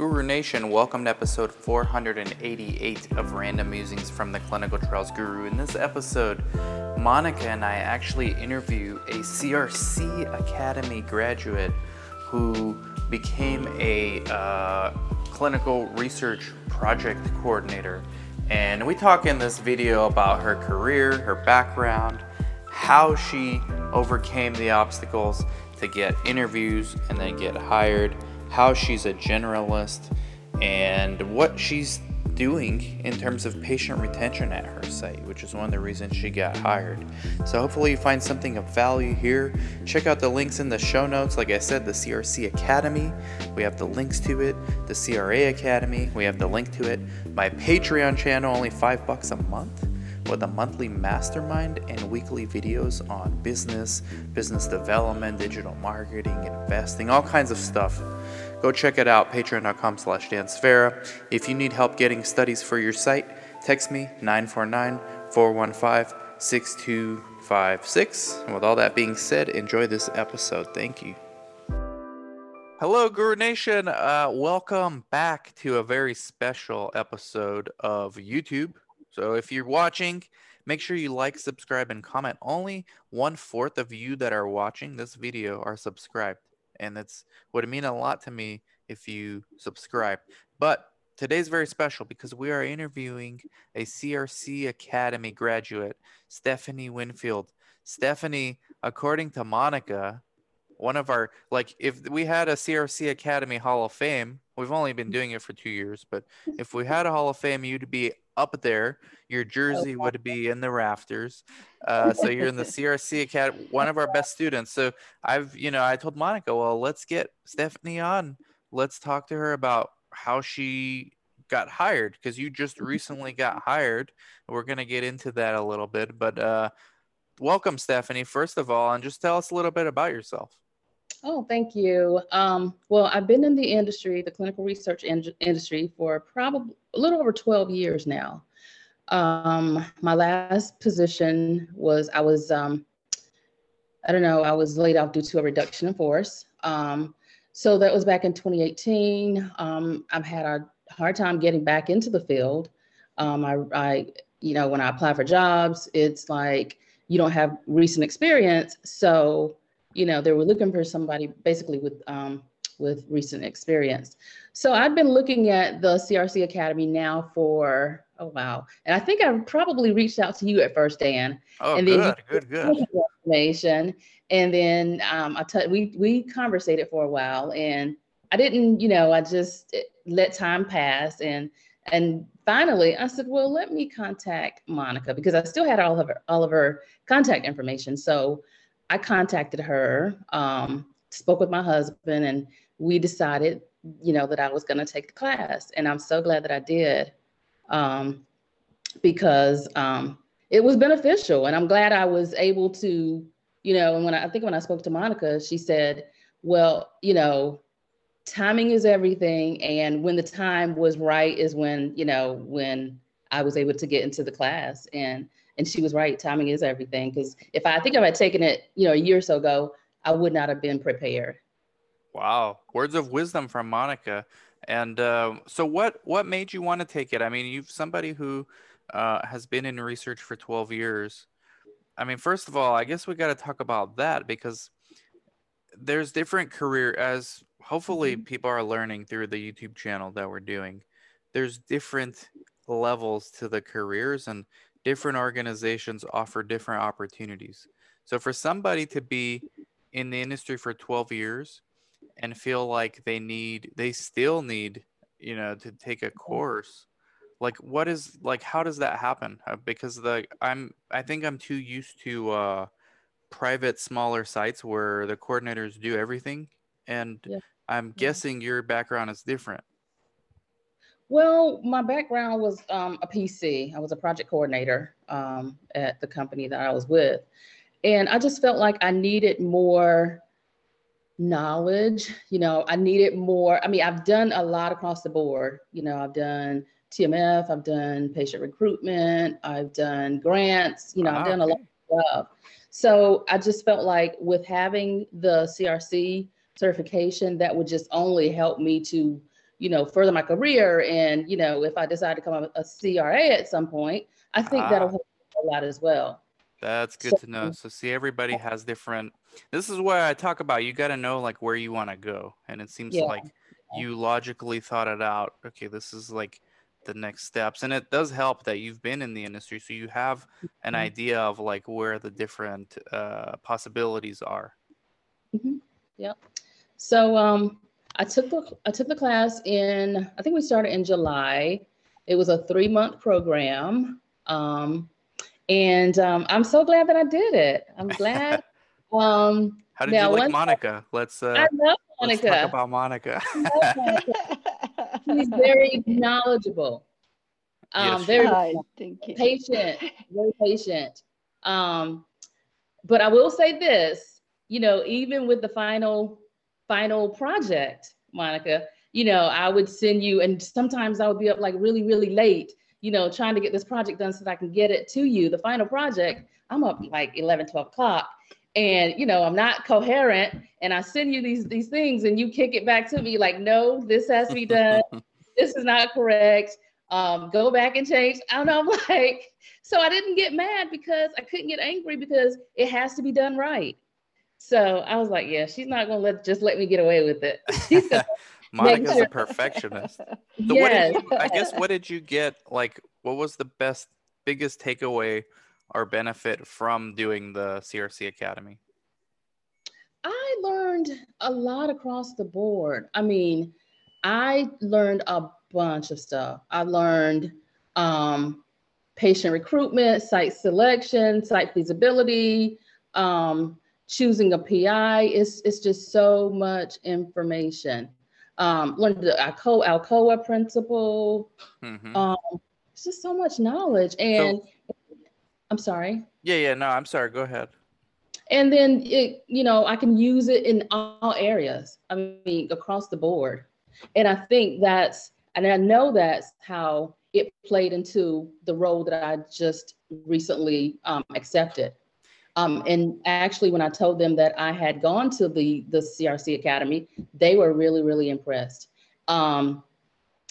Guru Nation, welcome to episode 488 of Random Musings from the Clinical Trials Guru. In this episode, Monica and I actually interview a CRC Academy graduate who became a uh, clinical research project coordinator. And we talk in this video about her career, her background, how she overcame the obstacles to get interviews and then get hired how she's a generalist, and what she's doing in terms of patient retention at her site, which is one of the reasons she got hired. So, hopefully, you find something of value here. Check out the links in the show notes. Like I said, the CRC Academy, we have the links to it. The CRA Academy, we have the link to it. My Patreon channel, only five bucks a month with a monthly mastermind and weekly videos on business, business development, digital marketing, investing, all kinds of stuff. Go check it out, patreon.com slash dansfera. If you need help getting studies for your site, text me 949-415-6256. And with all that being said, enjoy this episode. Thank you. Hello, Guru Nation. Uh, welcome back to a very special episode of YouTube. So if you're watching, make sure you like, subscribe, and comment. Only one fourth of you that are watching this video are subscribed. And that's would mean a lot to me if you subscribe. But today's very special because we are interviewing a CRC Academy graduate, Stephanie Winfield. Stephanie, according to Monica, one of our like if we had a CRC Academy Hall of Fame, we've only been doing it for two years, but if we had a Hall of Fame, you'd be up there. Your jersey would be in the rafters. Uh, so you're in the CRC Academy, one of our best students. So I've, you know, I told Monica, well, let's get Stephanie on. Let's talk to her about how she got hired because you just recently got hired. We're gonna get into that a little bit, but uh, welcome, Stephanie. First of all, and just tell us a little bit about yourself. Oh, thank you. Um, well, I've been in the industry, the clinical research in- industry, for probably a little over 12 years now. Um, my last position was I was, um, I don't know, I was laid off due to a reduction in force. Um, so that was back in 2018. Um, I've had a hard time getting back into the field. Um, I, I, you know, when I apply for jobs, it's like you don't have recent experience. So you know, they were looking for somebody basically with um, with recent experience. So I've been looking at the CRC Academy now for oh wow, and I think I probably reached out to you at first, Dan. Oh, and good, then good, good. Information, and then um, I t- we we conversated for a while, and I didn't, you know, I just let time pass, and and finally I said, well, let me contact Monica because I still had all of her all of her contact information. So I contacted her, um, spoke with my husband, and we decided, you know, that I was going to take the class. And I'm so glad that I did um, because um, it was beneficial. And I'm glad I was able to, you know, and when I, I think when I spoke to Monica, she said, well, you know, timing is everything. And when the time was right is when, you know, when I was able to get into the class. And and she was right. Timing is everything. Because if I, I think if I had taken it, you know, a year or so ago, I would not have been prepared. Wow, words of wisdom from Monica. And uh, so, what what made you want to take it? I mean, you've somebody who uh, has been in research for 12 years. I mean, first of all, I guess we got to talk about that because there's different career as hopefully mm-hmm. people are learning through the YouTube channel that we're doing. There's different levels to the careers and different organizations offer different opportunities. So for somebody to be in the industry for 12 years and feel like they need they still need, you know, to take a course, like what is like how does that happen? Uh, because the I'm I think I'm too used to uh private smaller sites where the coordinators do everything and yeah. I'm guessing your background is different. Well, my background was um, a PC. I was a project coordinator um, at the company that I was with. And I just felt like I needed more knowledge. You know, I needed more. I mean, I've done a lot across the board. You know, I've done TMF, I've done patient recruitment, I've done grants, you know, I've done a lot of stuff. So I just felt like with having the CRC certification, that would just only help me to you know, further my career. And, you know, if I decide to become a, a CRA at some point, I think that'll Ah. help a lot as well. That's good So- to know. So see, everybody has different. This is why I talk about. You got to know like where you want to go, and it seems Yeah. like you logically thought it out. Okay, this is like the next steps, and it does help that you've been in the industry, so you have an Mhm. idea of like where the different uh, possibilities are. Yep. So um, I took the I took the class in I think we started in July. It was a three month program, um, and um, I'm so glad that I did it. I'm glad. um, How did Now, you like one- Monica? Let's uh, I love let's Monica. talk about Monica. I Monica. She's very knowledgeable. Um, Yes, she very Hi, thank you. patient, very patient. Um, but I will say this, you know, even with the final final project, Monica, you know, I would send you, and sometimes I would be up like really, really late, you know, trying to get this project done so that I can get it to you. The final project, I'm up like 11, 12 o'clock. And you know, I'm not coherent, and I send you these these things, and you kick it back to me like, no, this has to be done. this is not correct. Um, go back and change. I don't know. I'm like, so I didn't get mad because I couldn't get angry because it has to be done right. So I was like, yeah, she's not gonna let just let me get away with it. Monica's a perfectionist. So yes. you, I guess what did you get like what was the best biggest takeaway or benefit from doing the CRC Academy? I learned a lot across the board. I mean, I learned a bunch of stuff. I learned um, patient recruitment, site selection, site feasibility, um, choosing a PI. It's, it's just so much information. Um, learned the Alcoa, Alcoa principle. Mhm. Um, it's just so much knowledge. And I'm sorry. yeah, yeah, no, I'm sorry. Go ahead. And then it, you know, I can use it in all areas. I mean, across the board. And I think that's, and I know that's how it played into the role that I just recently um, accepted. Um, and actually, when I told them that I had gone to the the CRC Academy, they were really, really impressed. Um,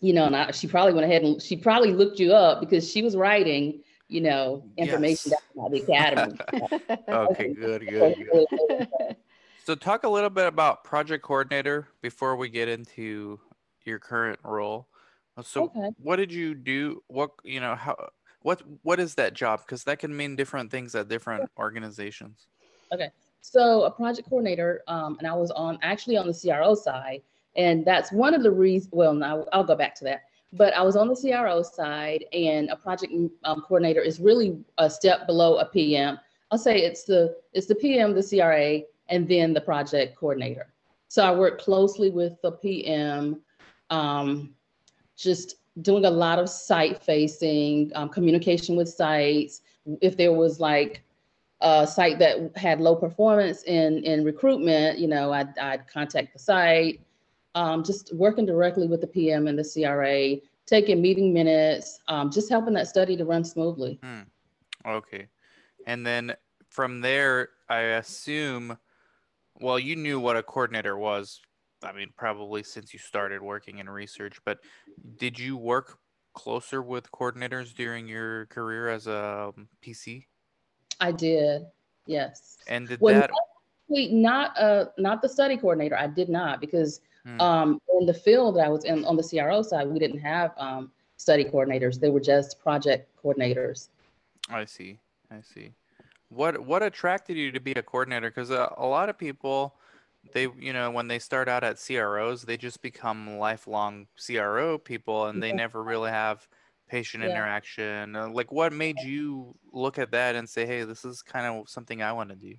you know, and I, she probably went ahead and she probably looked you up because she was writing, you know, information Yes. about the academy. Okay, good, good, good. So talk a little bit about project coordinator before we get into your current role. So Okay. what did you do? What you know, how what what is that job? Because that can mean different things at different organizations. Okay, so a project coordinator, um, and I was on actually on the CRO side, and that's one of the reasons. Well, now I'll go back to that. But I was on the CRO side, and a project um, coordinator is really a step below a PM. I'll say it's the it's the PM, the CRA, and then the project coordinator. So I work closely with the PM, um, just doing a lot of site facing, um, communication with sites. If there was like a site that had low performance in in recruitment, you know, I'd, I'd contact the site. Um, just working directly with the PM and the CRA, taking meeting minutes, um, just helping that study to run smoothly. Okay. And then from there, I assume, well, you knew what a coordinator was. I mean, probably since you started working in research, but did you work closer with coordinators during your career as a um, PC? I did, yes. And did Well, that, not uh not the study coordinator. I did not because Hmm. um in the field that I was in on the CRO side, we didn't have um study coordinators. They were just project coordinators. I see, I see. What what attracted you to be a coordinator? Because uh, a lot of people, they you know when they start out at CROs, they just become lifelong CRO people, and they never really have patient Yeah. interaction. Uh, like, what made you look at that and say, "Hey, this is kind of something I want to do"?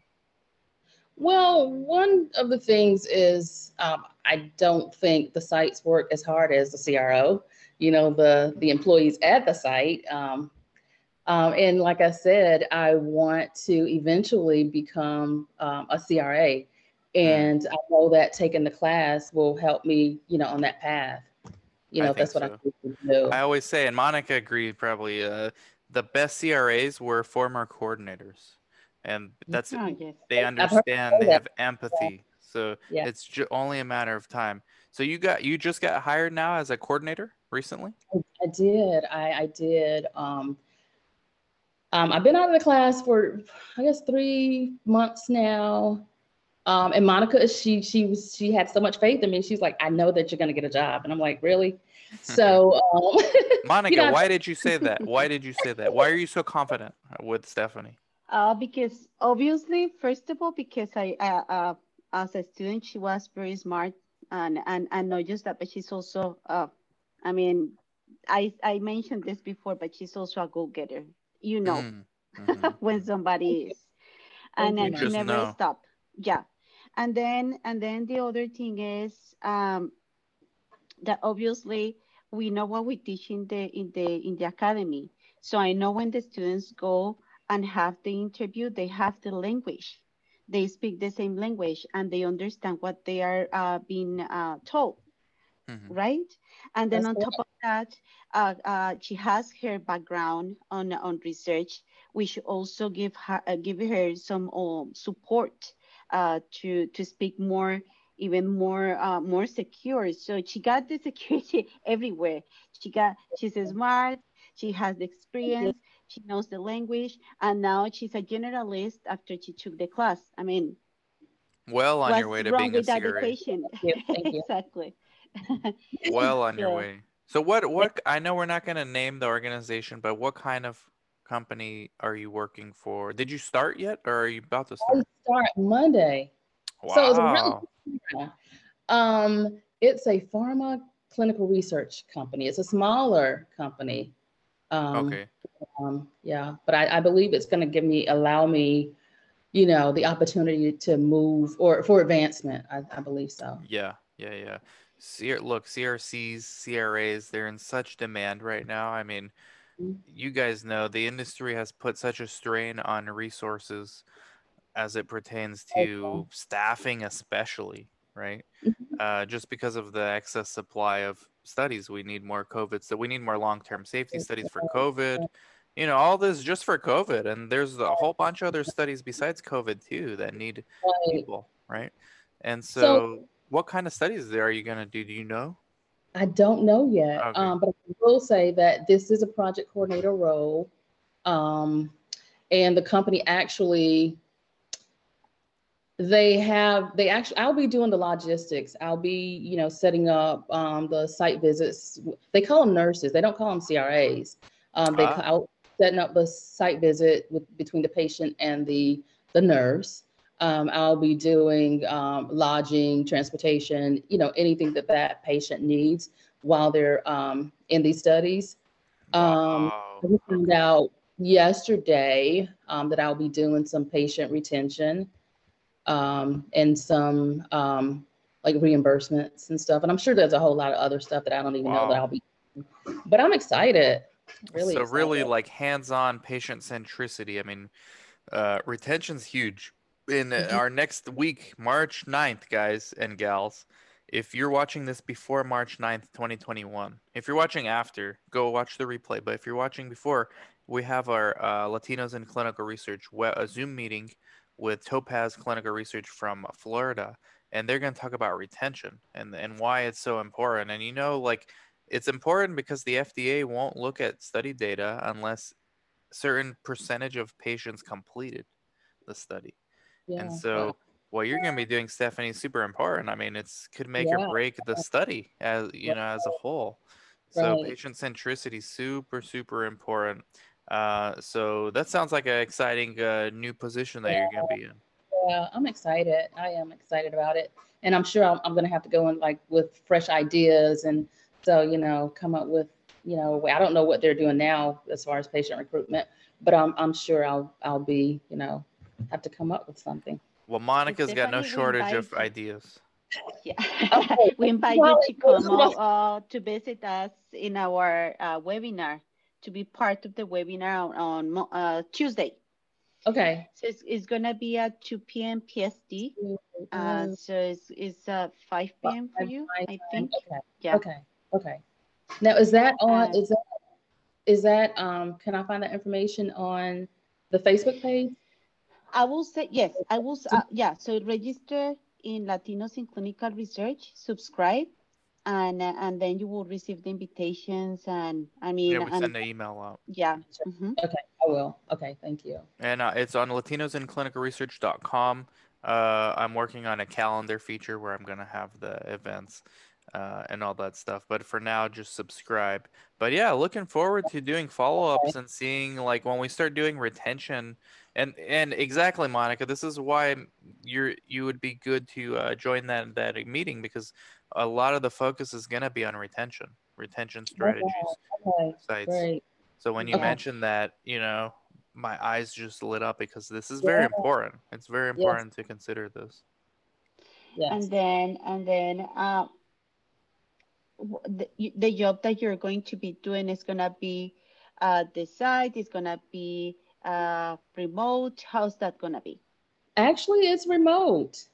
Well, one of the things is um, I don't think the sites work as hard as the CRO. You know, the the employees at the site. Um, um, and like I said, I want to eventually become um, a CRA, and I know that taking the class will help me. You know, on that path. You know, that's what so. I do. I always say, and Monica agreed probably. Uh, the best CRAs were former coordinators, and that's Oh, yes. they understand they have empathy so Yeah. it's ju- only a matter of time So you got you just got hired now as a coordinator recently? I, I did. I, I did. Um, um, I've been out of the class for I guess three months now. Um, and Monica, she she was she had so much faith in me. She's like, I know that you're gonna get a job, and I'm like, really? So, um, Monica, you know, why did you say that? Why did you say that? Why are you so confident with Stephanie? Uh, because obviously, first of all, because I, uh, uh, as a student, she was very smart, and and and not just that, but she's also, uh, I mean, I I mentioned this before, but she's also a go-getter. You know, mm, mm-hmm. when somebody is, and then she never know. stop. Yeah, and then and then the other thing is um, that obviously we know what we teach in the in the in the academy. So I know when the students go and have the interview, they have the language. They speak the same language and they understand what they are uh, being uh, told, mm-hmm. right? And then That's on top of that, uh, uh, she has her background on on research. which also give her uh, give her some um, support uh, to to speak more even more uh, more secure. So she got the security everywhere. She got she's smart. She has the experience. She knows the language, and now she's a generalist after she took the class. I mean, well on your way to being a CRA. exactly. well on your way. So what what I know we're not going to name the organization, but what kind of company are you working for? Did you start yet, or are you about to start? I start Monday. Wow. So it's really um, it's a pharma clinical research company. It's a smaller company. Um, okay. Um, yeah, but I, I believe it's going to give me, allow me, you know, the opportunity to move or for advancement. I, I believe so. Yeah, yeah, yeah. C- look, CRCs, CRAs, they're in such demand right now. I mean. You guys know the industry has put such a strain on resources as it pertains to okay. staffing, especially, right? Mm-hmm. Uh, just because of the excess supply of studies, we need more COVID. So we need more long-term safety studies for COVID. You know, all this just for COVID, and there's a whole bunch of other studies besides COVID too that need right. people, right? And so, so, what kind of studies are you going to do? Do you know? I don't know yet, okay. um, but I will say that this is a project coordinator role, um, and the company actually they have they actually i'll be doing the logistics. I'll be you know setting up um, the site visits. They call them nurses. They don't call them cras um, they uh. call setting up the site visit with between the patient and the the nurse um, i'll be doing um, lodging transportation you know anything that that patient needs while they're um, in these studies um, wow. i found out yesterday that i'll be doing some patient retention um, and some um, like reimbursements and stuff. And I'm sure there's a whole lot of other stuff that I don't even wow. know that I'll be. But I'm excited. Really. So excited. really like hands-on patient centricity. I mean, uh, retention's huge. In mm-hmm. our next week, March 9th, guys and gals, if you're watching this before March 9th, 2021, if you're watching after, go watch the replay. But if you're watching before, we have our uh, Latinos in Clinical Research a Zoom meeting with Topaz Clinical Research from Florida, and they're going to talk about retention and and why it's so important. And you know, like it's important because the FDA won't look at study data unless certain percentage of patients completed the study. Yeah, and so what you're going to be doing, Stephanie, is super important. I mean, it's could make yeah. or break the study as you know as a whole. So right. patient centricity super super important. Uh, so that sounds like an exciting uh, new position that yeah. you're going to be in. Yeah, I'm excited. I am excited about it, and I'm sure I'm, I'm going to have to go in like with fresh ideas, and so you know, come up with you know, I don't know what they're doing now as far as patient recruitment, but I'm I'm sure I'll I'll be you know have to come up with something. Well, Monica's got no shortage of ideas. Yeah, we invite you to come uh, to visit us in our uh, webinar to be part of the webinar on, on uh, Tuesday. Okay. So it's, it's going to be at 2 p.m. PST. Uh, so it's, it's uh, 5 p.m. for you, I think. Okay. Yeah. Okay. Okay. Now, is that on, uh, is that, is that, um, can I find that information on the Facebook page? I will say, yes, I will, uh, yeah. So register in Latinos in Clinical Research, subscribe, and uh, and then you will receive the invitations and I mean Yeah, we and send an email out. yeah. mhm. Okay, I will. Okay, thank you. And uh, it's on latinosinclinicalresearch.com. Uh, I'm working on a calendar feature where I'm going to have the events uh, and all that stuff. But for now, just subscribe. But yeah, looking forward to doing follow ups and seeing like when we start doing retention. And and exactly, Monica, this is why you're you would be good to uh, join that that meeting because a lot of the focus is going to be on retention, retention strategies, Okay, sites. great. So when you Okay. mentioned that, you know, my eyes just lit up because this is very Yeah. important. It's very Yes. important to consider this. Yes. And then and then uh, w- the, the job that you're going to be doing is gonna be uh, the site is gonna be uh, remote. How's that gonna be? Actually, it's remote.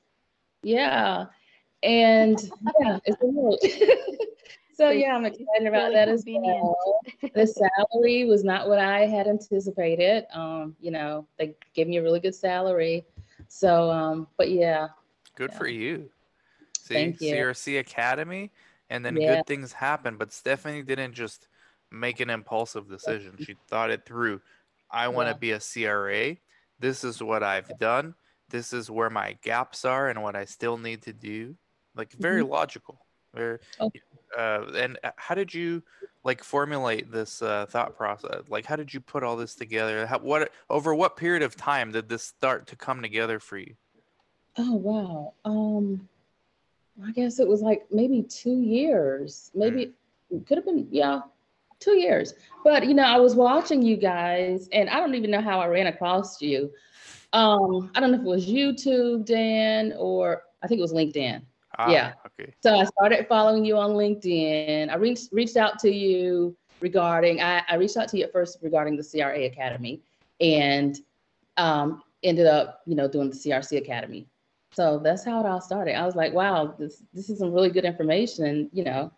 Yeah. And yeah, it's remote. so yeah, I'm excited about really that as convenient. well. The salary was not what I had anticipated. Um, you know, they gave me a really good salary. So um, but yeah, Good Yeah. for you. See, Thank you. CRC Academy, and then Yeah. good things happen. But Stephanie didn't just make an impulsive decision. She thought it through. I want to Yeah. be a CRA. This is what I've done. This is where my gaps are and what I still need to do. Like very logical. Very, Oh. uh, and uh, how did you like formulate this uh, thought process? Like, how did you put all this together? How, what over what period of time did this start to come together for you? Oh wow. Um I guess it was like maybe two years. Maybe it could have been, yeah, two years. But you know, I was watching you guys and I don't even know how I ran across you. Um, I don't know if it was YouTube, Dan, or I think it was LinkedIn. Ah, Yeah. Okay. So I started following you on LinkedIn. I reached reached out to you regarding I, I reached out to you at first regarding the CRA Academy and um, ended up, you know, doing the CRC Academy. So that's how it all started. I was like, wow, this this is some really good information. And, you know,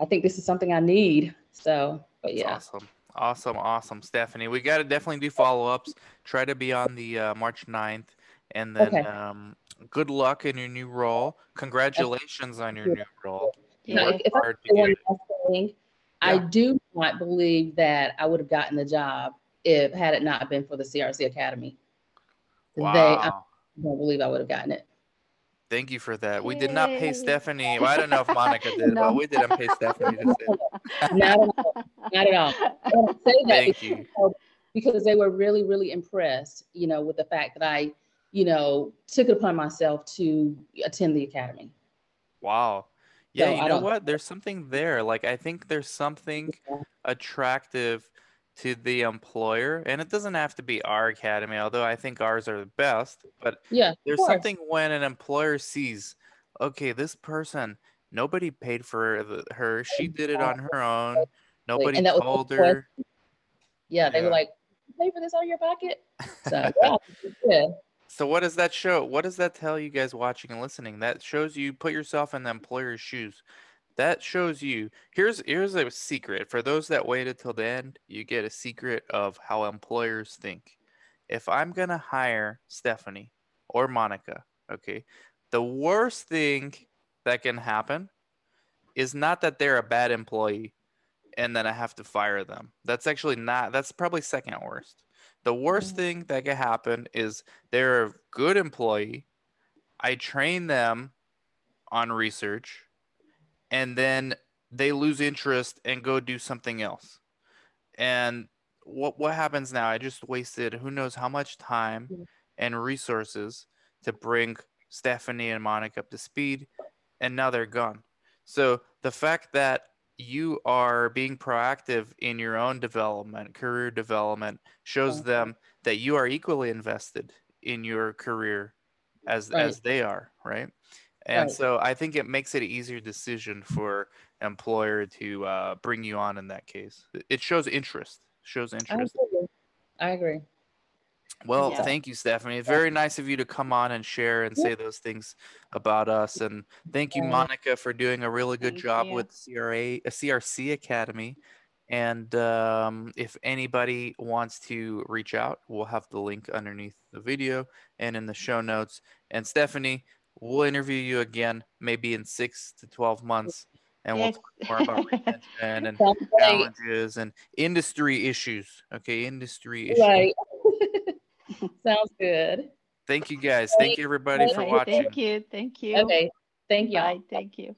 I think this is something I need. So, but That's yeah. awesome. Awesome, awesome, Stephanie. We got to definitely do follow ups. Try to be on the uh, March 9th. And then Okay. um, good luck in your new role. Congratulations on your new role. You Now, if I hard to get one it. last thing, I do not believe that I would have gotten the job if had it not been for the CRC Academy. They, I don't believe I would have gotten it. Thank you for that. We did not pay Stephanie. Well, I don't know if Monica did, No. but we didn't pay Stephanie to say. Not at all. Not at all. And I say that Thank because, you. because they were really, really impressed, you know, with the fact that I, you know, took it upon myself to attend the academy. Wow. Yeah, So you I know what? There's something there. Like I think there's something attractive to the employer, and it doesn't have to be our academy, although I think ours are the best. But Yeah, there's course. something when an employer sees, okay, this person, nobody paid for the, her. She did it on her own. Nobody And that told her. Yeah, they Yeah. were like, pay for this out of your pocket. So yeah, good. So what does that show? What does that tell you guys watching and listening? That shows you put yourself in the employer's shoes. That shows you here's here's a secret. For those that waited till the end, you get a secret of how employers think. If I'm gonna hire Stephanie or Monica, okay, the worst thing that can happen is not that they're a bad employee and then I have to fire them. That's actually not that's probably second worst. The worst Mm. thing that could happen is they're a good employee. I train them on research and then they lose interest and go do something else. And what what happens now? I just wasted who knows how much time and resources to bring Stephanie and Monica up to speed and now they're gone. So the fact that you are being proactive in your own development, career development, shows Okay. them that you are equally invested in your career as Right. as they are, right? And Right. so I think it makes it an easier decision for employer to uh, bring you on in that case. It- shows interest. Shows interest. agree. I agree. Well, Yeah. thank you, Stephanie. It's very nice of you to come on and share and say those things about us. And thank you, Monica, for doing a really good Thank job you. with CRA, a CRC Academy. And um, if anybody wants to reach out, we'll have the link underneath the video and in the show notes. And Stephanie, we'll interview you again, maybe in six to 12 months, and Yes. we'll talk more about retention and Sounds great. challenges and industry issues. Okay, industry issues. Right. Sounds good. Thank you guys. Thank you everybody for watching. Thank you. Thank you. Okay. Thank y'all. Bye. Thank you.